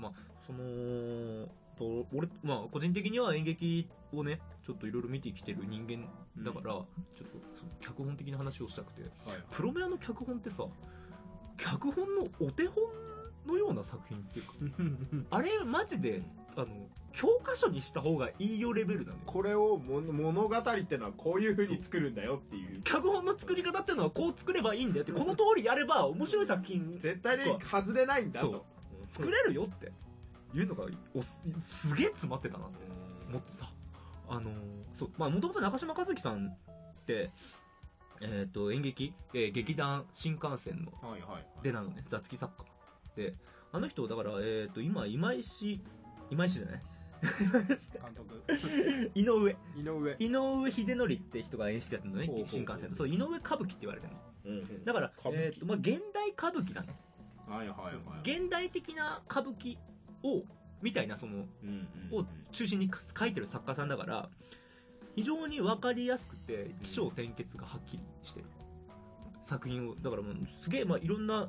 まあ、その、と俺、まあ、個人的には演劇をね、ちょっといろいろ見てきてる人間だから、ちょっと、その脚本的な話をしたくて、はいプロメアの脚本ってさ、脚本のお手本のような作品っていうか、あれ、マジで、あの、教科書にした方がいいよレベルなのよ。これをも物語ってのはこういう風に作るんだよっていう。脚本の作り方っていうのはこう作ればいいんだよって、この通りやれば面白い作品絶対に外れないんだと。作れるよっていうのがおすすげえ詰まってたなと思ってさ。あのーそう。まあもともと中島和樹さんってえっ、と演劇、えー劇団新幹線のはいはい。出なのね雑記作家。であの人だからえっ、と今今石今石じゃない？監督。井上。井上。井上秀則って人が演出やってるのね新幹線の。そう井上歌舞伎って言われてるの。だから歌舞伎。えっ、とまあ現代歌舞伎だねはいはいはい。現代的な歌舞伎をみたいなそのうんうんを中心に書いてる作家さんだから非常に分かりやすくて起承転結がはっきりしてる作品をだからもうすげえまあいろんな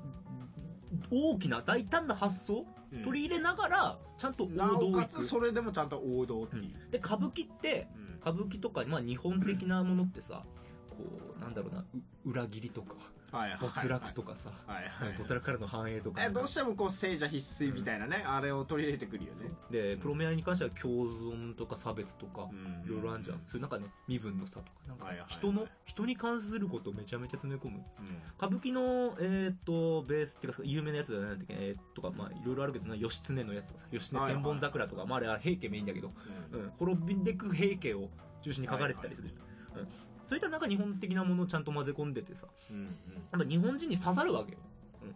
大きな大胆な発想うん。取り入れながらちゃんと王なおか道をいくつそれでもちゃんと王道っていう。で歌舞伎ってうん。歌舞伎とか、まあ、日本的なものってさこうなんだろうなう裏切りとかはいはいはい。没落とかさはいはい。没落からの繁栄とかえ、どうしてもこう、聖者必須みたいなね、あれを取り入れてくるよね。でプロメアに関しては共存とか差別とかうんいろいろあるじゃん。それなんかね、身分の差とか、なんか人の、人に関することをめちゃめちゃ詰め込む。うん歌舞伎の、えーっと、ベースっていうか、有名なやつだよね、なんだっけ、えー、とか、まあ、いろいろあるけどな、義経のやつとかさ、義経千本桜とか、まあ、あれは平家メインだけど、うん、滅びてく平家を中心に書かれてたりするじゃん。うん。そういったなんか日本的なものをちゃんと混ぜ込んでてさ、うんうんやっぱ日本人に刺さるわけよ。うん。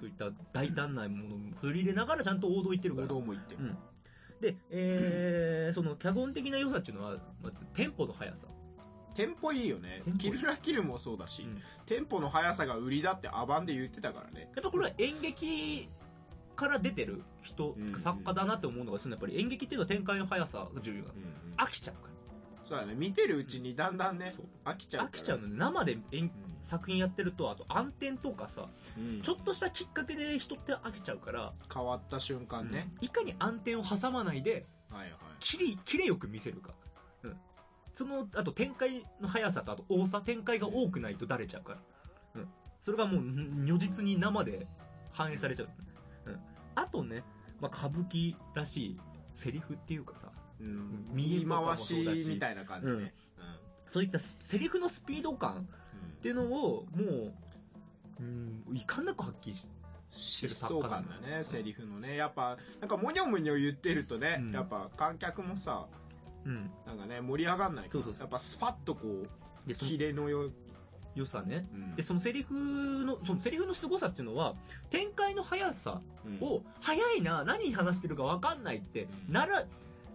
そういった大胆なものを取り入れながらちゃんと王道行ってるから。王道も言ってる。うん。で、えー、その脚本的な良さっていうのは、まずテンポの速さ。テンポいいよねキルラキルもそうだし、うんテンポの速さが売りだってアバンで言ってたからね。やっぱこれは演劇から出てる人、うん作家だなって思うのが、そのやっぱり演劇っていうのは展開の速さが重要なの。飽きちゃうから。そうだね。見てるうちにだんだんねそう、飽きちゃう。飽きちゃうのね。生で作品やってると、あと暗転とかさ、ん。ちょっとしたきっかけで人って飽きちゃうから、変わった瞬間ね。いかに暗転を挟まないで、はいはい。きれ、きれよく見せるか。うん。その、あと展開の速さと、あと多さ、展開が多くないとだれちゃうから。うん。それがもう、ん如実に生で反映されちゃう。うん。あとね、まあ、歌舞伎らしいセリフっていうかさ、うん。見回ししみたいな感じね。うんそういったセリフのスピード感っていうのを、もう、うん、いかんなく発揮ししてる疾走作家なんだ感だね、セリフのね。やっぱ、なんか、もにょもにょ言ってるとね、うんやっぱ、観客もさ、うん。なんかね、盛り上がんないからそうそうそうやっぱ、スパッとこう、キレのよ、良さね。うんで、そのセリフの、そのセリフの凄さっていうのは、展開の速さうんを、早いな、何話してるか分かんないって、なら、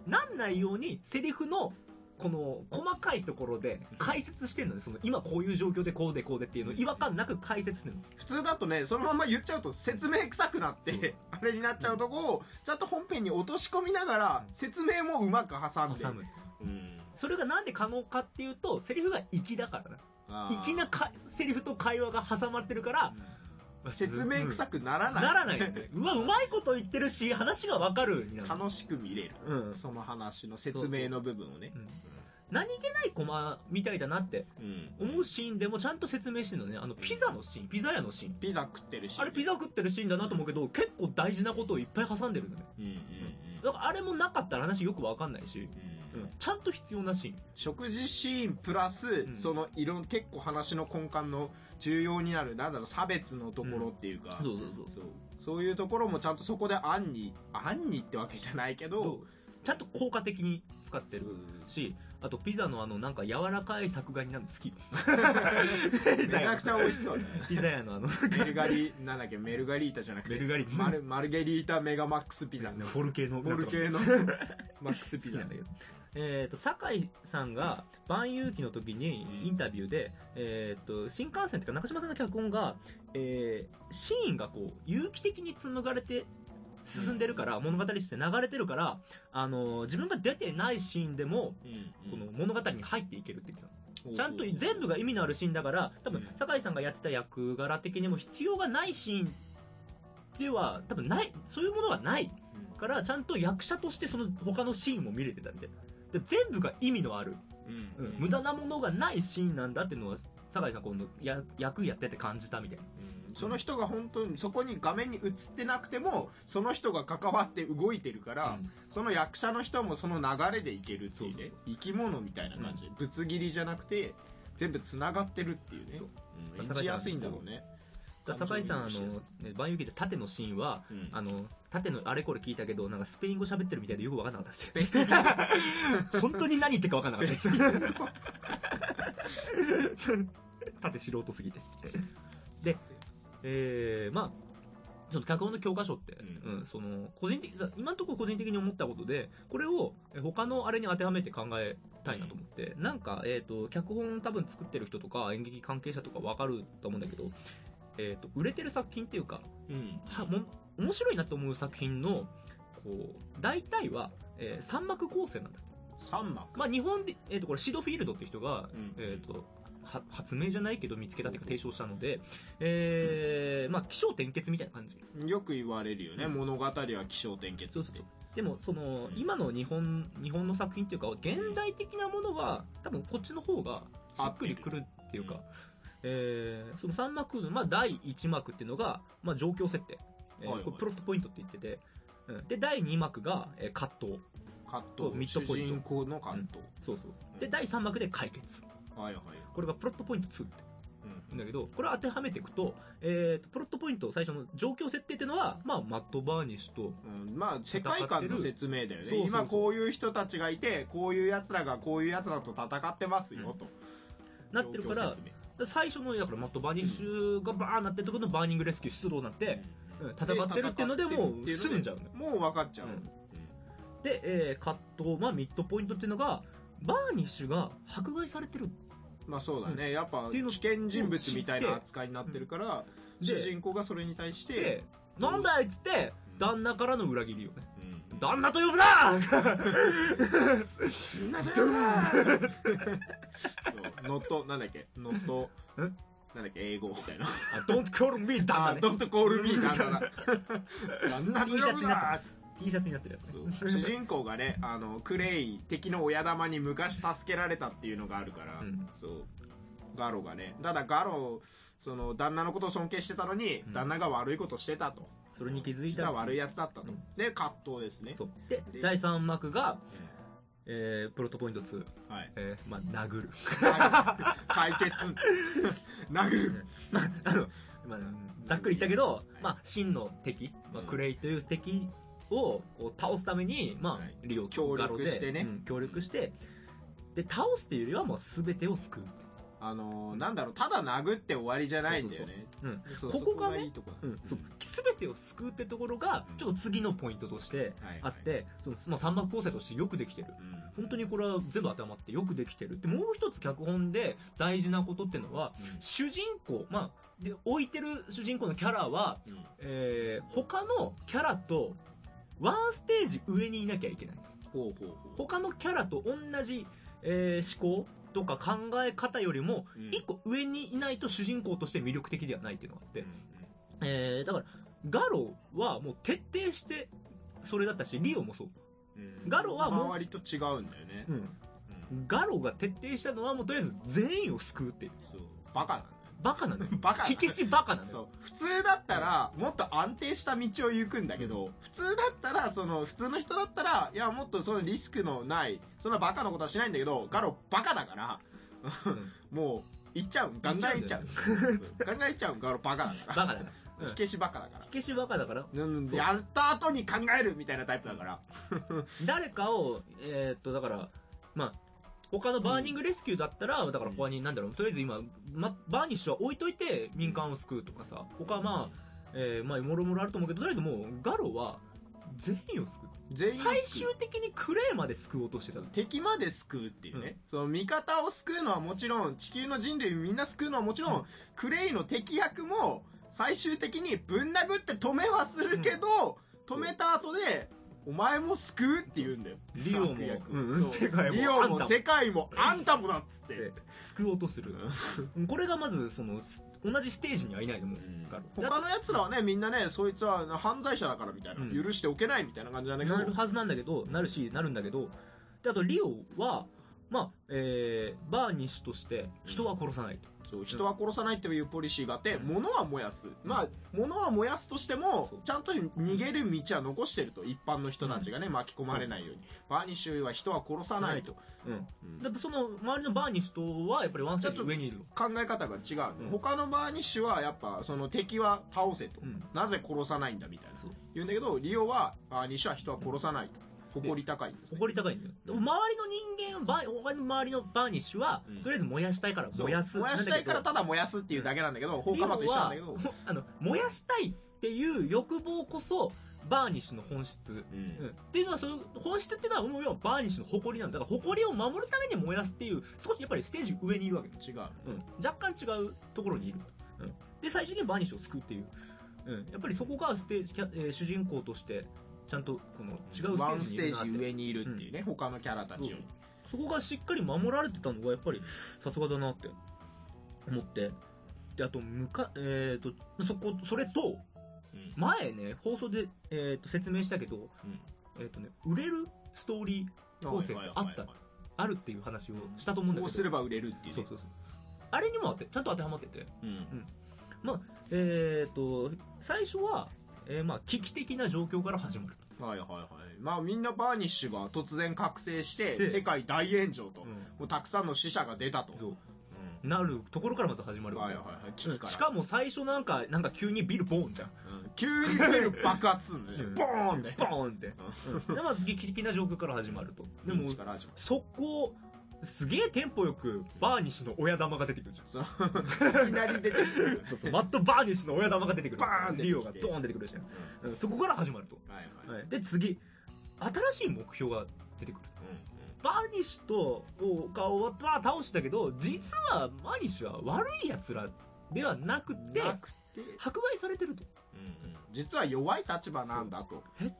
なんないように、セリフの、この、細かいところで解説してんのね。その、今こういう状況でこうでこうでっていうのを違和感なく解説してんの。普通だとね、そのまま言っちゃうと説明臭くなって、あれになっちゃうとこを、ちゃんと本編に落とし込みながら、説明もうまく挟んで。挟む。うん。それがなんで可能かっていうと、セリフが粋だからな。粋なかセリフと会話が挟まってるから、説明臭くならない。ならないよね。うわ、うまいこと言ってるし、話がわかる。楽しく見れる。うん。その話の説明の部分をね。うん何気ないコマみたいだなってうん。思うシーンでもちゃんと説明してるのね。あの、ピザのシーン、ピザ屋のシーン。ピザ食ってるし。あれピザ食ってるシーンだなと思うけど、結構大事なことをいっぱい挟んでるのね。うんうんうん。だからあれもなかったら話よくわかんないし、うんうんちゃんと必要なシーン。食事シーンプラス、ん。その色結構話の根幹の重要になるなんだろう差別のところっていうか、そうそうそう。そう。そう。いうところもちゃんとそこで案に案にってわけじゃないけど、ちゃんと効果的に使ってるし、あとピザのあのなんか柔らかい作画になるの好き。めちゃくちゃ美味しそうね。ピザ屋のあの、メルガリなんだっけ？メルガリータじゃなくて。メルガリータ。マルマルゲリータメガマックスピザ。フォル系の。ボル系のマックスピザ。好きなんだけど。えっ、と、酒井さんが、万有期の時に、インタビューで、えっ、と、新幹線というか、中島さんの脚本が、えー、シーンがこう、有機的に紡がれて、進んでるから、物語として流れてるから、あのー自分が出てないシーンでも、この物語に入っていけるって言ってたの。ちゃんと全部が意味のあるシーンだから、多分うん、酒井さんがやってた役柄的にも必要がないシーン、っていうのは多分ないそういうものはないからちゃんと役者としてその他のシーンも見れてたみたいなで全部が意味のある、うん。うん。無駄なものがないシーンなんだっていうのは酒井さん今度や役やってて感じたみたい。なうん。その人が本当にそこに画面に映ってなくてもその人が関わって動いてるから、うん。その役者の人もその流れでいけるっていうねそう生き物みたいな感じ。で、ぶつ切りじゃなくて全部つながってるっていうね。そう。うん演じやすいんだろうねだから酒井さんあの万有記で縦のシーンはうん。あの縦のあれこれ聞いたけどなんかスペイン語喋ってるみたいでよく分かんなかったです。よ 本当に何言ってるか分かんなかったです。縦素人すぎて。でえー、まあちょっと脚本の教科書って、うん。うんその個人的今のところ個人的に思ったことでこれをえ他のあれに当てはめて考えたいなと思って、なんか、えー、と脚本多分作ってる人とか演劇関係者とか分かると思うんだけど、えー、と売れてる作品っていうかうん。はも面白いなと思う作品のこう大体は、え3幕構成なんだ3幕。まあ日本で、えー、とこれシードフィールドっていう人が、うん。えー、とは発明じゃないけど見つけたっていうか提唱したので、えーまあ起承転結みたいな感じ。よく言われるよね、うん。物語は起承転結そうそうそう。でもその今の日本日本の作品っていうか現代的なものは多分こっちの方がしっくりくるっていうか、えーその3幕、まあ、第1幕っていうのが、まあ、状況設定、えーはいはい。これプロットポイントって言ってて、うん。で第2幕が、えー葛藤。カットミッドポイント。主人公のカット、そうそうで第3幕で解決。はいはい、これがプロットポイント2ってうん。だけどこれを当てはめていくと,、えーとプロットポイント最初の状況設定っていうのは、まあ、マット・バーニッシュとんうん、まあ世界観の説明だよね。そうそうそう。今こういう人たちがいてこういう奴らがこういう奴らと戦ってますよ、と。なってるから最初のだからマット・バーニッシュがバーンなってるところのバーニングレスキュー出動になって、うん戦ってるっていうのでもうすぐんじゃうもう分かっちゃう、うん。で、えー、葛藤、まあ、ミッドポイントっていうのがバーニッシュが迫害されてる。まあそうだね、やっぱ危険人物みたいな扱いになってるから、で主人公がそれに対してで、なんだいっつってうん。旦那からの裏切りよね。うん旦那と呼ぶな！みんなでそうノットなんだっけ？ノット。え？なんだっけ？英語みたいな。Don't call me 旦那あね。ドントコールミー旦那だ旦那 T シャツにな T シャツになってるやつ。主人公がねあのクレイ敵の親玉に昔助けられたっていうのがあるから、うん。そう。ガロがね。ただガロその旦那のことを尊敬してたのに、うん。旦那が悪いことしてたと。それに気づいた。実は悪いやつだったと、うんで葛藤ですね。そう。でで第3幕が、えー、プロットポイント2、はい。えー、まあ殴る。解決。殴る。あの、まあ、ざっくり言ったけど、まあ、真の敵、まあ、クレイという敵をこう倒すために、まあはい、リオと協力してね。うん協力して、で、倒すっていうよりはもう全てを救う。あのーなんだろうただ殴って終わりじゃないんだよね。ここがねいいとこだ。うん、そう全てを救うってところがうん。ちょっと次のポイントとしてはいあって、そのまあ、三幕構成としてよくできてる。うん。本当にこれは全部当てはまってよくできてる。でもう一つ脚本で大事なことっていうのは主人公まあで置いてる主人公のキャラはうん。えー他のキャラとワンステージ上にいなきゃいけない。ほうほうほう。他のキャラと同じ、えー思考とか考え方よりもうん。一個上にいないと主人公として魅力的ではないっていうのがあって。うん、えーだからガロはもう徹底してそれだったしリオもそう、うん。ガロはもう周りと違うんだよね、うん。ガロが徹底したのはもうとりあえず全員を救うっていう。そう。バカなんバカなのよ。バカな火消しバカなのそう。よ普通だったらもっと安定した道を行くんだけど、普通だったらその普通の人だったらいやもっとそのリスクのないそんなバカなことはしないんだけどガロバカだからもう行っちゃう。ガンガン行っちゃう。ガンガン行っちゃうガロバカだから。バカだから。うん。火消しバカだから。火消しバカだから。うん。やった後に考えるみたいなタイプだから。誰かをえーっとだからまあ他のバーニングレスキューだったら、だから他になんだろうとりあえず今、ま、バーニッシュは置いといて民間を救うとかさ。他はまあえー、まあもろもろあると思うけどとりあえずもうガロは全員を救う。全員最終的にクレイまで救おうとしてたの。敵まで救うっていうね、その味方を救うのはもちろん地球の人類みんな救うのはもちろん、うん。クレイの敵役も最終的にぶん殴って止めはするけど、止めた後でお前も救うって言うんだよ。リオも。うん世界も。リオあんたも。も世界も。あんたもだっつって。で。救おうとする。これがまずその同じステージにはいないと思うから他の奴らはね、みんなね、そいつは犯罪者だからみたいな、うん。許しておけないみたいな感じなんだけど、なるはずなんだけどなるしなるんだけど。であとリオはまあえー、バーニッシュとして人は殺さないと、そう人は殺さないっていうポリシーがあって、うん。物は燃やす。まあ、物は燃やすとしてもちゃんと逃げる道は残してると、一般の人たちがね、巻き込まれないように。バーニッシュは人は殺さないと。うん。うん。やっぱその周りのバーニッシュとはやっぱりワンステージ上にいる。考え方が違う、うん。他のバーニッシュはやっぱその敵は倒せと、うん。なぜ殺さないんだみたいな。言うんだけどリオはバーニッシュは人は殺さないと誇り高いんです、ね、誇り高いんだよ。でも周りの人間バー他の周りのバーニッシュは、うん。とりあえず燃やしたいから燃やす。燃やしたいからただ燃やすっていうだけなんだけど、放火魔と一緒なんだけど、あの燃やしたいっていう欲望こそバーニッシュの本質、うん。っていうのはそういう本質っていうのはもう要はバーニッシュの誇りなんだ。だから誇りを守るために燃やすっていう少しやっぱりステージ上にいるわけ、違ううん、若干違うところにいる、うん、で最終的にバーニッシュを救うっていう、うん、やっぱりそこがステージキャ、えー主人公としてちゃんとこの違うステワンステージにいるなって。ージ上にいるっていうね、他のキャラたちより、そこがしっかり守られてたのがやっぱりさすがだなって思って。であとむかえっ、とそこそれとうん。前ね放送で、えー、と説明したけど、えっ、とね売れるストーリー構成があった。あるっていう話をしたと思うんだけど。こうすれば売れるっていうね。そうそうそう。あれにもあってちゃんと当てはまってて。うん。えっ、と最初は、えーまあ危機的な状況から始まると、はいはいはい。まあみんなバーニッシュが突然覚醒してで世界大炎上と、もうたくさんの死者が出たと、そう。なるところからまず始まるわけ。はいはいはい。しかも最初なんかなんか急にビルボーンじゃん。うん。急にビル爆発すんボーンって。ボーンって、でまず危機的な状況から始まると。でも速攻すげえテンポよくバーニッシュの親玉が出てくるじゃん。いきなり出てくる。そうそう。マット・バーニッシュの親玉が出てくるバーンって。リオがドーン出てくるじゃん、うん。そこから始まると、はいはい。で次新しい目標が出てくるバーニッシュとお顔はバー倒したけど実はバーニッシュは悪い奴らではなくてなくて。迫害されてると。実は弱い立場なんだと。え？うん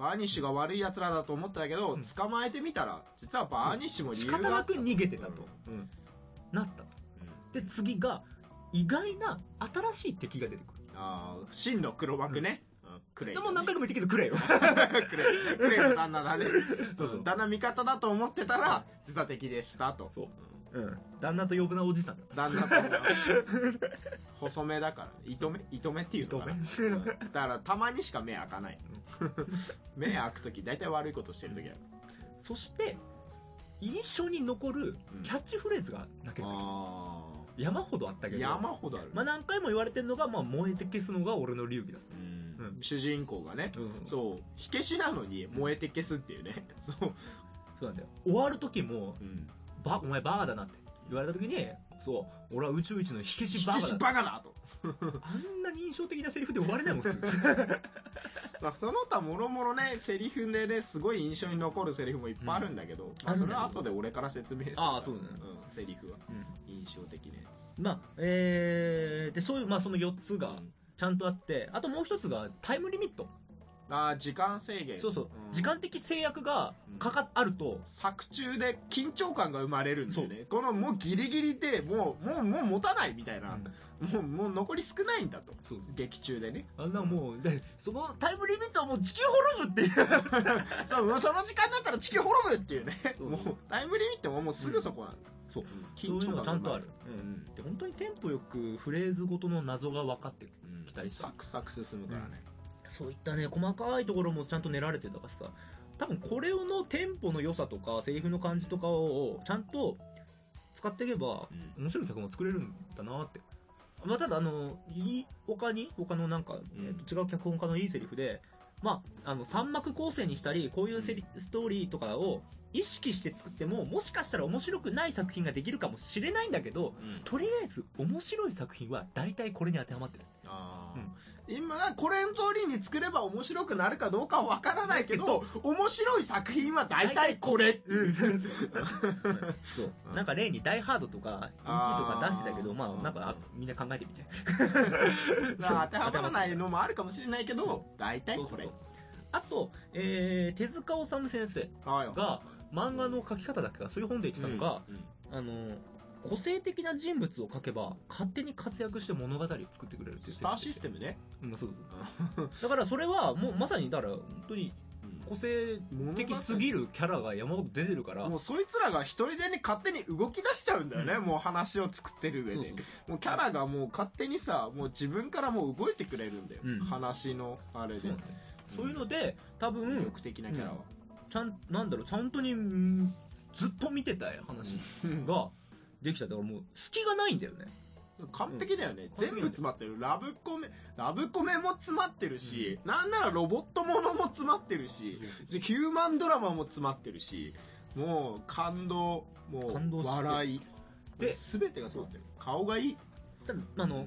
バーニッシュが悪い奴らだと思ったけど、うん。捕まえてみたら実はバーニッシュも理仕由があった。方なく逃げてたと、うん。なった。とで次が意外な新しい敵が出てくる。ああ真の黒幕ね、うん。クレイでも何回も言ってきてくれよ。クレイ。クレイの旦那だね。そうそう。旦那味方だと思ってたら実は敵でしたと。そううん。旦那と呼ぶなおじさんだ。旦那と細めだから。糸目？糸目っていうのかな糸うん。だからたまにしか目開かない。目開く時大体悪いことしてる時だそして印象に残るキャッチフレーズがなければあ山ほどあったけど。山ほどある、まあ、何回も言われてるのが、まあ、燃えて消すのが俺の流儀だ、うん。うん。主人公がね。うん、そう。火消しなのに燃えて消すっていうね。そう、そうなんだよ。終わる時もうん、バお前バーだなって。言われた時にそう俺は宇宙一の火消し火消しバカだと。あんなに印象的なセリフで終われないもん普通。まあその他もろもろねセリフでねすごい印象に残るセリフもいっぱいあるんだけど、まあ、それは後で俺から説明する。ああそうだね。うん、セリフは。うん。印象的ね。まあえー、でそういう、まあ、その4つがちゃんとあってあともう一つがタイムリミットああ時間制限。そうそう、ん。時間的制約がかかあると。作中で緊張感が生まれるんだよね。このもうギリギリでもうもうもう持たないみたいな、もうもう残り少ないんだと。そう。劇中でね。あんなもうでそのタイムリミットはもう地球滅ぶっていう。そうもうその時間だったら地球滅ぶっていうね。そう。もうタイムリミットももうすぐそこなんだ、そう。うん。そういうのがちゃんとある、うんで本当にテンポよくフレーズごとの謎が分かってるうん期待したサクサク進むからね、そういったね細かいところもちゃんと練られてたからさ。多分これのテンポの良さとかセリフの感じとかをちゃんと使っていけば面白い曲も作れるんだなって。まあただあのいい他に他のなんか、えーと違う脚本家のいいセリフでまああの三幕構成にしたりこういうセリストーリーとかを意識して作ってももしかしたら面白くない作品ができるかもしれないんだけどうん。とりあえず面白い作品は大体これに当てはまってる。あー。今これの通りに作れば面白くなるかどうかはわからないけどだ面白い作品は大体これそう。なんか例に「ダイハード」とか「ET」とか出してたけどあー。まあなんかあみんな考えてみてま あ当てはまらないのもあるかもしれないけど大体これそうそう。そうあと、えー、手塚治虫先生はい。が、漫画の描き方だっけか、そういう本で言ってたのが、うんあの、個性的な人物を描けば、勝手に活躍して物語を作ってくれるっていうスターシステムね。うん、そうそう。だからそれは、もうまさに、だから、本当に個性的すぎるキャラが山ほど出てるから、もうそいつらが一人でね、勝手に動き出しちゃうんだよね、うんもう話を作ってる上で。もうキャラがもう勝手にさ、もう自分からもう動いてくれるんだよ。うん話のあれでそう。いうので、多魅分、力的なキャラは。ちゃん、なんだろう、ちゃんとに、うんずっと見てた話うん。ができた。だからもう、隙がないんだよね。完璧だよね、うん。全部詰まってる。ラブコメラブコメも詰まってるし、なんならロボットものも詰まってるしでヒューマンドラマも詰まってるしもう感動もう笑い。でで全てがそうだってる。顔がいい。あの、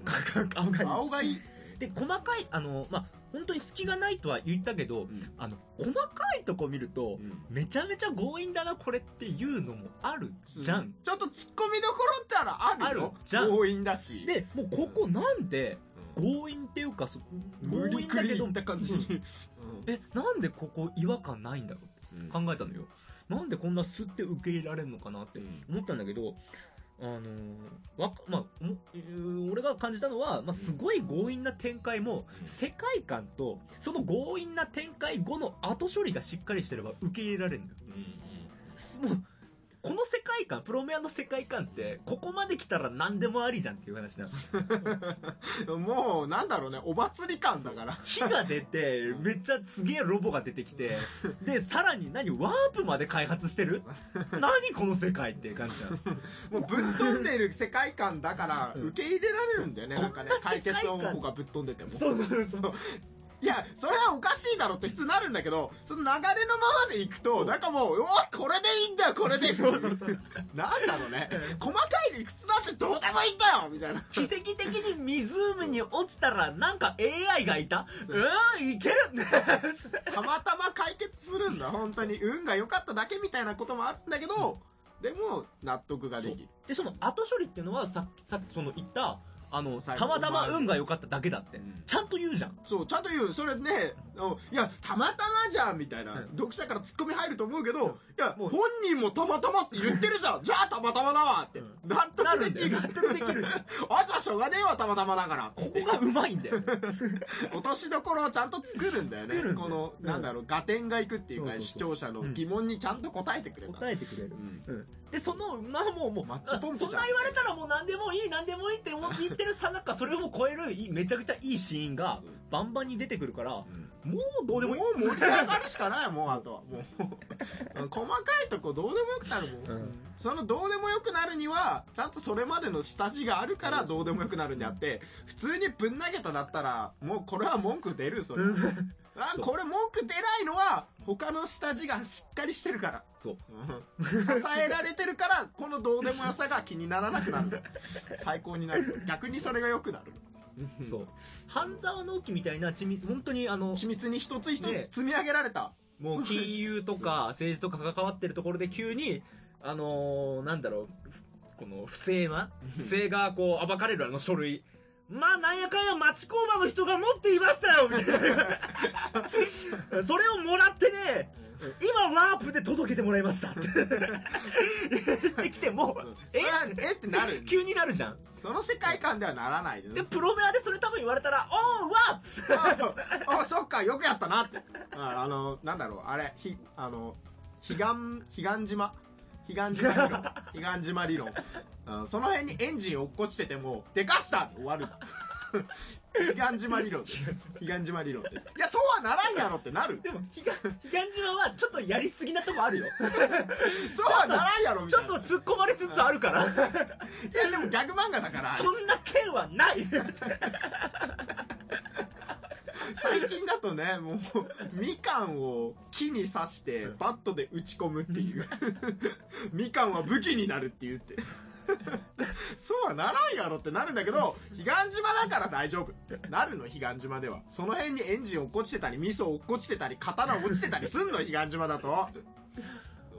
顔がいい。顔がいい、で、細かい、あの、まあ、本当に隙がないとは言ったけど、あの、細かいとこ見ると、めちゃめちゃ強引だな、これっていうのもあるじゃん。ちょっと突っ込みどころってあらあるじゃん。強引だし。で、もうここなんで、強引っていうか、そ無理くりいった感じえ、なんでここ違和感ないんだろうって考えたのよ。なんでこんなスって受け入れられるのかなって思ったんだけど、あのーわか、まあ、俺が感じたのは、まあ、すごい強引な展開も、うん世界観と、その強引な展開後の後処理がしっかりしてれば受け入れられるんだよ。すもう、この世界観、プロメアの世界観って、ここまで来たら何でもありじゃんっていう話なんですよ。もうなんだろうねお祭り感だから火が出て、めっちゃすげえロボが出てきて、で、さらに何、ワープまで開発してる？何この世界っていう感じじゃん。もうぶっ飛んでる世界観だからうん受け入れられるんだよね、こなんんかね解決世界観方法がぶっ飛んでてもそうそうそう。いやそれはおかしいだろって普通なるんだけどその流れのままでいくとなんかもううわこれでいいんだよこれで。そうそうそう。なんだろうね。細かい理屈なんてどうでもいいんだよみたいな。奇跡的に湖に落ちたらなんか AI がいた？う。ん、いけるたまたま解決するんだ本当に。運が良かっただけみたいなこともあるんだけどでも納得ができる。で、その後処理っていうのはささっきその言った、あの、たまたま運が良かっただけだって。ちゃんと言うじゃん。そう、ちゃんと言う。それね、うんいや、たまたまじゃんみたいな、うん読者から突っ込み入ると思うけど、いや、もう本人もたまたまって言ってるじゃん。じゃあたまたまだわって。うん納な得できる。納得できる。あ、じゃあしょうがねえわ、たまたまだから。ここがうまいんだよね。落としどころをちゃんと作るんだよね。この、うんなんだろう、合点がいくっていうか、視聴者の疑問にちゃんと答えてくれた。答えてくれるう。んうん。で、その、まあもう、もう、そんな言われたらもう何でもいい、何でもいいって思って言ってるさなか、それを超えるめちゃくちゃいいシーンが、バンバンに出てくるから、もうどうでもいい。もう盛り上がるしかないもうあとは。もう。細かいとこどうでもよくなるもん、うん。そのどうでもよくなるにはちゃんとそれまでの下地があるからどうでもよくなるんであって普通にぶん投げただったらもうこれは文句出るそれあこれ文句出ないのは他の下地がしっかりしてるから。そう。うん。支えられてるからこのどうでもよさが気にならなくなる。最高になる。逆にそれが良くなる。そう。半沢直樹みたいな、ちみ、本当にあの、緻密に一つ一つね。積み上げられた。もう金融とか政治とか関わってるところで急に、あのー、なんだろう、この不正な、不正がこう暴かれるあの書類。まあ、なんやかんや町工場の人が持っていましたよみたいな。それをもらってね、今ワープで届けてもらいました。って。言ってきても、え？え？ってなる。急になるじゃん。その世界観ではならない。で、プロメアでそれ多分言われたら、おうワープ。ああそっかよくやったなって。ああのなんだろうあれひあの彼岸彼岸島？彼岸島理論。彼岸島理論。うんその辺にエンジン落っこちててもでかした終わる彼岸島理論です。彼岸島理論です。いやそうはならんやろってなる。でも、彼岸彼岸島はちょっとやりすぎなとこあるよ。そうはならんやろみちょたいな。っと突っ込まれつつあるから。いやでもギャグ漫画だから。そんな剣はない 最近だとねもうみかんを木に刺してバットで打ち込むっていう。みかんは武器になるって言って。そうはならんやろってなるんだけど彼岸島だから大丈夫なるの彼岸島では。その辺にエンジン落っこちてたり味噌落っこちてたり刀落ちてたりすんの彼岸島だと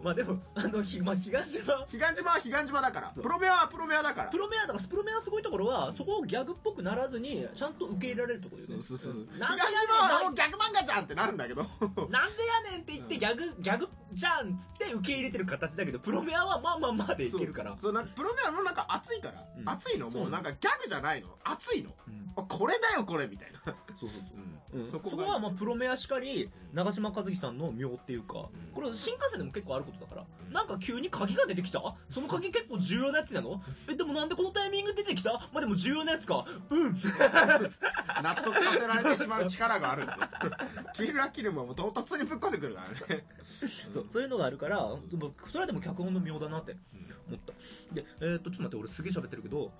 まあでも、あの、ひ まあ、彼岸島、彼岸島は彼岸島だから。プロメアはプロメアだからプロメアだから、プロメアのすごいところは、そこをギャグっぽくならずに、ちゃんと受け入れられるところよね。そうそうそうなん。彼岸島はもう逆漫画じゃんってなるんだけど。なんでやねんって言ってギャグ、ギャグじゃんっつって受け入れてる形だけど、プロメアはまあまあまあでいけるから。そう、なんかプロメアのなんか熱いから。うん。熱いの？もうなんかギャグじゃないの？熱いの？うん。あこれだよこれみたいな。そうそうそう。うん、そそこが。こはまあプロメアしかり、長嶋一茂さんの妙っていうか、うん。これ新幹線でも結構あることだから、うんなんか急に鍵が出てきた？その鍵結構重要なやつなの？え、でもなんでこのタイミング出てきた？まあでも重要なやつか。うん。納得させられてしまう力があるって。キルラキルもう唐突にぶっ込んでくるからね。そうそういうのがあるから、でもそれはでも脚本の妙だなって思った。で、えーっと、ちょっと待って、俺すげえ喋ってるけど、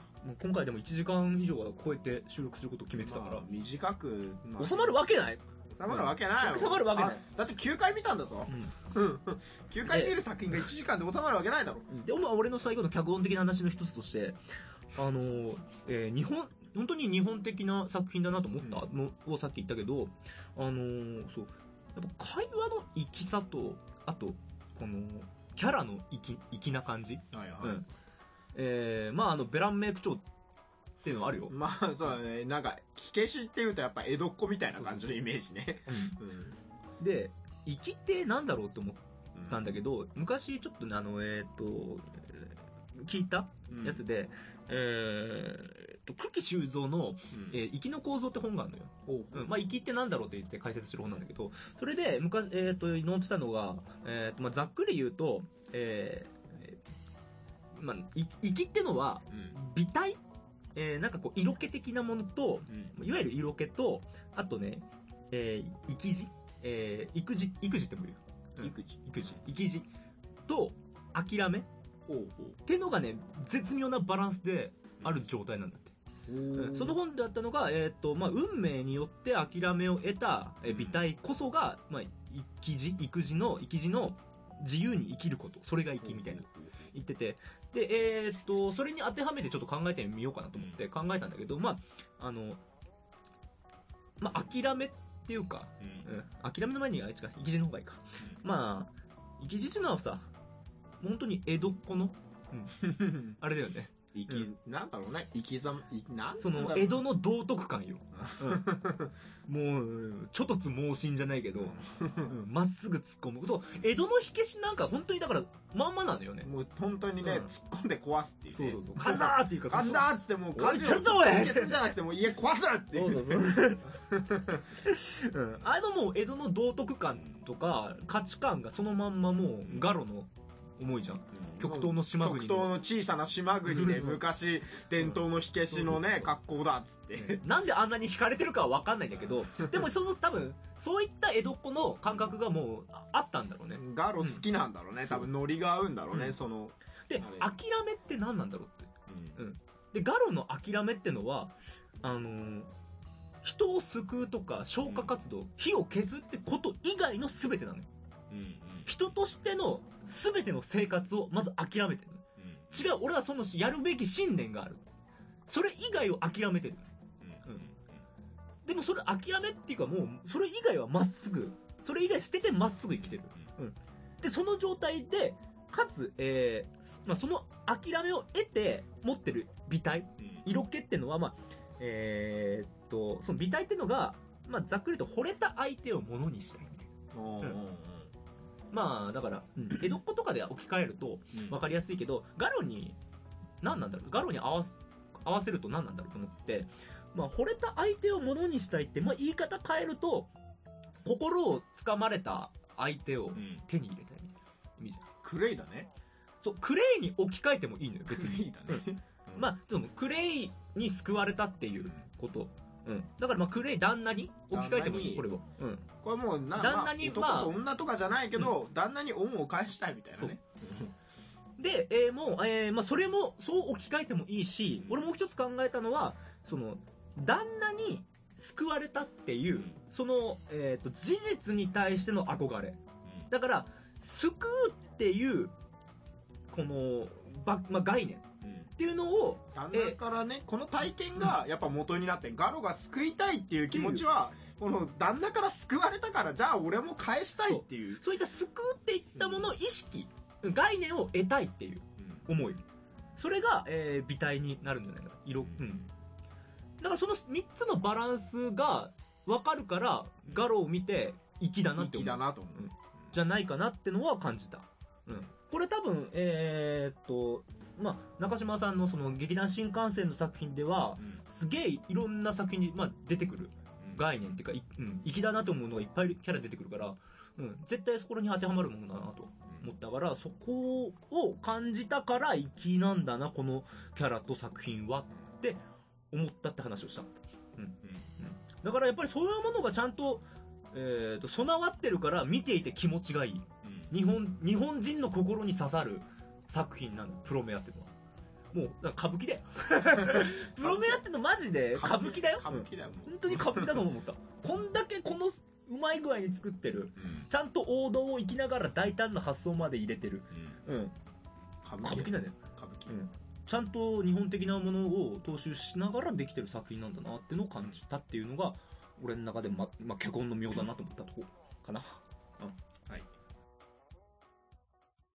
今回でも1時間以上は超えて収録することを決めてたからまあ、短く、まあ収まるわけない。収まるわけないよ。収まるわけないあだって9回見たんだぞ。うん。9回見る作品が1時間で収まるわけないだろ。でもまあ俺の最後の脚本的な話の一つとして、あのーえー日本、本当に日本的な作品だなと思った？のをさっき言ったけど、あのーそう、やっぱ会話の粋さと、あと、この、キャラの粋、粋な感じ？はいはうん。えー、まああの、ベランメイク長っていうのはあるよ。まあそうだね。なんか、火消しっていうとやっぱ江戸っ子みたいな感じのイメージね。うんで、粋ってなんだろうって思ったんだけど、昔ちょっとねあの、えーっと、えー聞いたうんやつで、えーっと、久喜修造の、うんえー、粋の構造って本があるのよ。おううん、まあ、粋ってなんだろうって言って解説してる本なんだけど、それで、昔、えっ、と、載ってたのが、えっ、と、まあ、ざっくり言うと、えーえーまあ、い粋ってのは、うん美体えーなんかこう、色気的なものと、うん。いわゆる色気と、あとね、えー、育児えー、育児、育児っても言うよ。うん。育児。育児。育児と、諦め？っおう。てのがね、絶妙なバランスである状態なんだって。その本であったのが、えーっとまあ、運命によって諦めを得たえー美体こそが、まあ、生児育児の生児の自由に生きることそれが生きみたいな言ってて。で、えーっとそれに当てはめてちょっと考えてみようかなと思って考えたんだけど、まああのまあ、諦めっていうか、うん。うん、諦めの前にあいつか生児の方がいいか。まあ生児っていうのはさ本当に江戸っ子の あれだよね生き、なんだろうね、生きざま、いなんその江戸の道徳感よもう、ちょっとつ盲信じゃないけど、うんまっすぐ突っ込む。そう、江戸の火消しなんか本当にだから、まんまなのよね。もう本当にね、うん突っ込んで壊すっていうね。そうそうそう。火事だーっていうか、火事だーっつってもう火事をおいちょっとおい消すんじゃなくてもう家壊すっていそうう。そうそう。うん。あのもう江戸の道徳感とか価値観がそのまんまもうガロの思いじゃん。極東の島国の極東の小さな島国で 昔伝統の火消しのね、格好だっつって。なんであんなに惹かれてるかはわかんないんだけど、でもその多分、そういった江戸っ子の感覚がもうああったんだろうね。ガロ好きなんだろうね。多分ノリが合うんだろうね、うんその。で、あ諦めって何なんだろうって。うんで、ガロの諦めってのは、あのー人を救うとか消火活動、火を削ってこと以外の全てなのよ。人としての全ての生活をまず諦めてるの。違う、俺はそのやるべき信念がある。それ以外を諦めてる。でもそれ諦めっていうかもう、それ以外はまっすぐ、それ以外捨ててまっすぐ生きてる。で、その状態で、かつ、えーまあ、その諦めを得て持ってる美体、色気ってのは、まあ、えーっと、その美体ってのが、まあ、ざっくりと惚れた相手をものにしたいみたいな。おーおーまあ、だから、江戸っ子とかで置き換えると分かりやすいけど、ガロに、何なんだろう？ガロに合わす、合わせると何なんだろうと思って、まあ、惚れた相手をものにしたいって、まあ、言い方変えると、心をつかまれた相手をうん手に入れたいみたいな意味じゃん。クレイだね。そう、クレイに置き換えてもいいのよ、別に。クレイだね。まあ、そのクレイに救われたっていうこと。うん。だからまあ、クレイ旦那に置き換えてもいい、これを。うん。これもうな、旦那にまあまあ男と女とかじゃないけど、旦那に恩を返したいみたいなね。で、えーもう、えーまあ、それも、そう置き換えてもいいし、俺もう一つ考えたのは、その、旦那に救われたっていう、うんその、えっ、と、事実に対しての憧れ。だから、救うっていう、この、ばまあ、概念っうんていうのを、旦那からね、この体験がやっぱ元になって、ガロが救いたいっていう気持ちは、この旦那から救われたから、じゃあ俺も返したいっていう。そういった救うっていったものを意識、概念を得たいっていう思い。それが、えー美体になるんじゃないかな。色。うん。だからその3つのバランスが、わかるから、ガロを見て、粋だなって思う。粋だなと思う。うんじゃないかなってのは感じた。うん。これ多分、えーっと、まあ、中島さんのその劇団新幹線の作品では、うん。すげえいろんな作品に、まあ、出てくる概念っていうか、いうん、粋だなと思うのがいっぱいキャラ出てくるから、うん、絶対そこに当てはまるものだなと思ったから、そこを感じたから粋なんだな、このキャラと作品はって思ったって話をした。だからやっぱりそういうものがちゃんと、えー、と備わってるから見ていて気持ちがいい日本日本人の心に刺さる作品なのプロメアっていうのは。もう歌舞伎だよ。プロメアってのマジで？歌舞伎だよ。歌舞伎だよ、本当に歌舞伎だと思った。こんだけこのうまい具合に作ってる。うん。ちゃんと王道を生きながら大胆な発想まで入れてる。うん。うん。歌歌舞伎だね。歌舞伎。うん。ちゃんと日本的なものを踏襲しながらできてる作品なんだなってのを感じたっていうのが俺の中でま、まあ、脚本の妙だなと思ったとこかな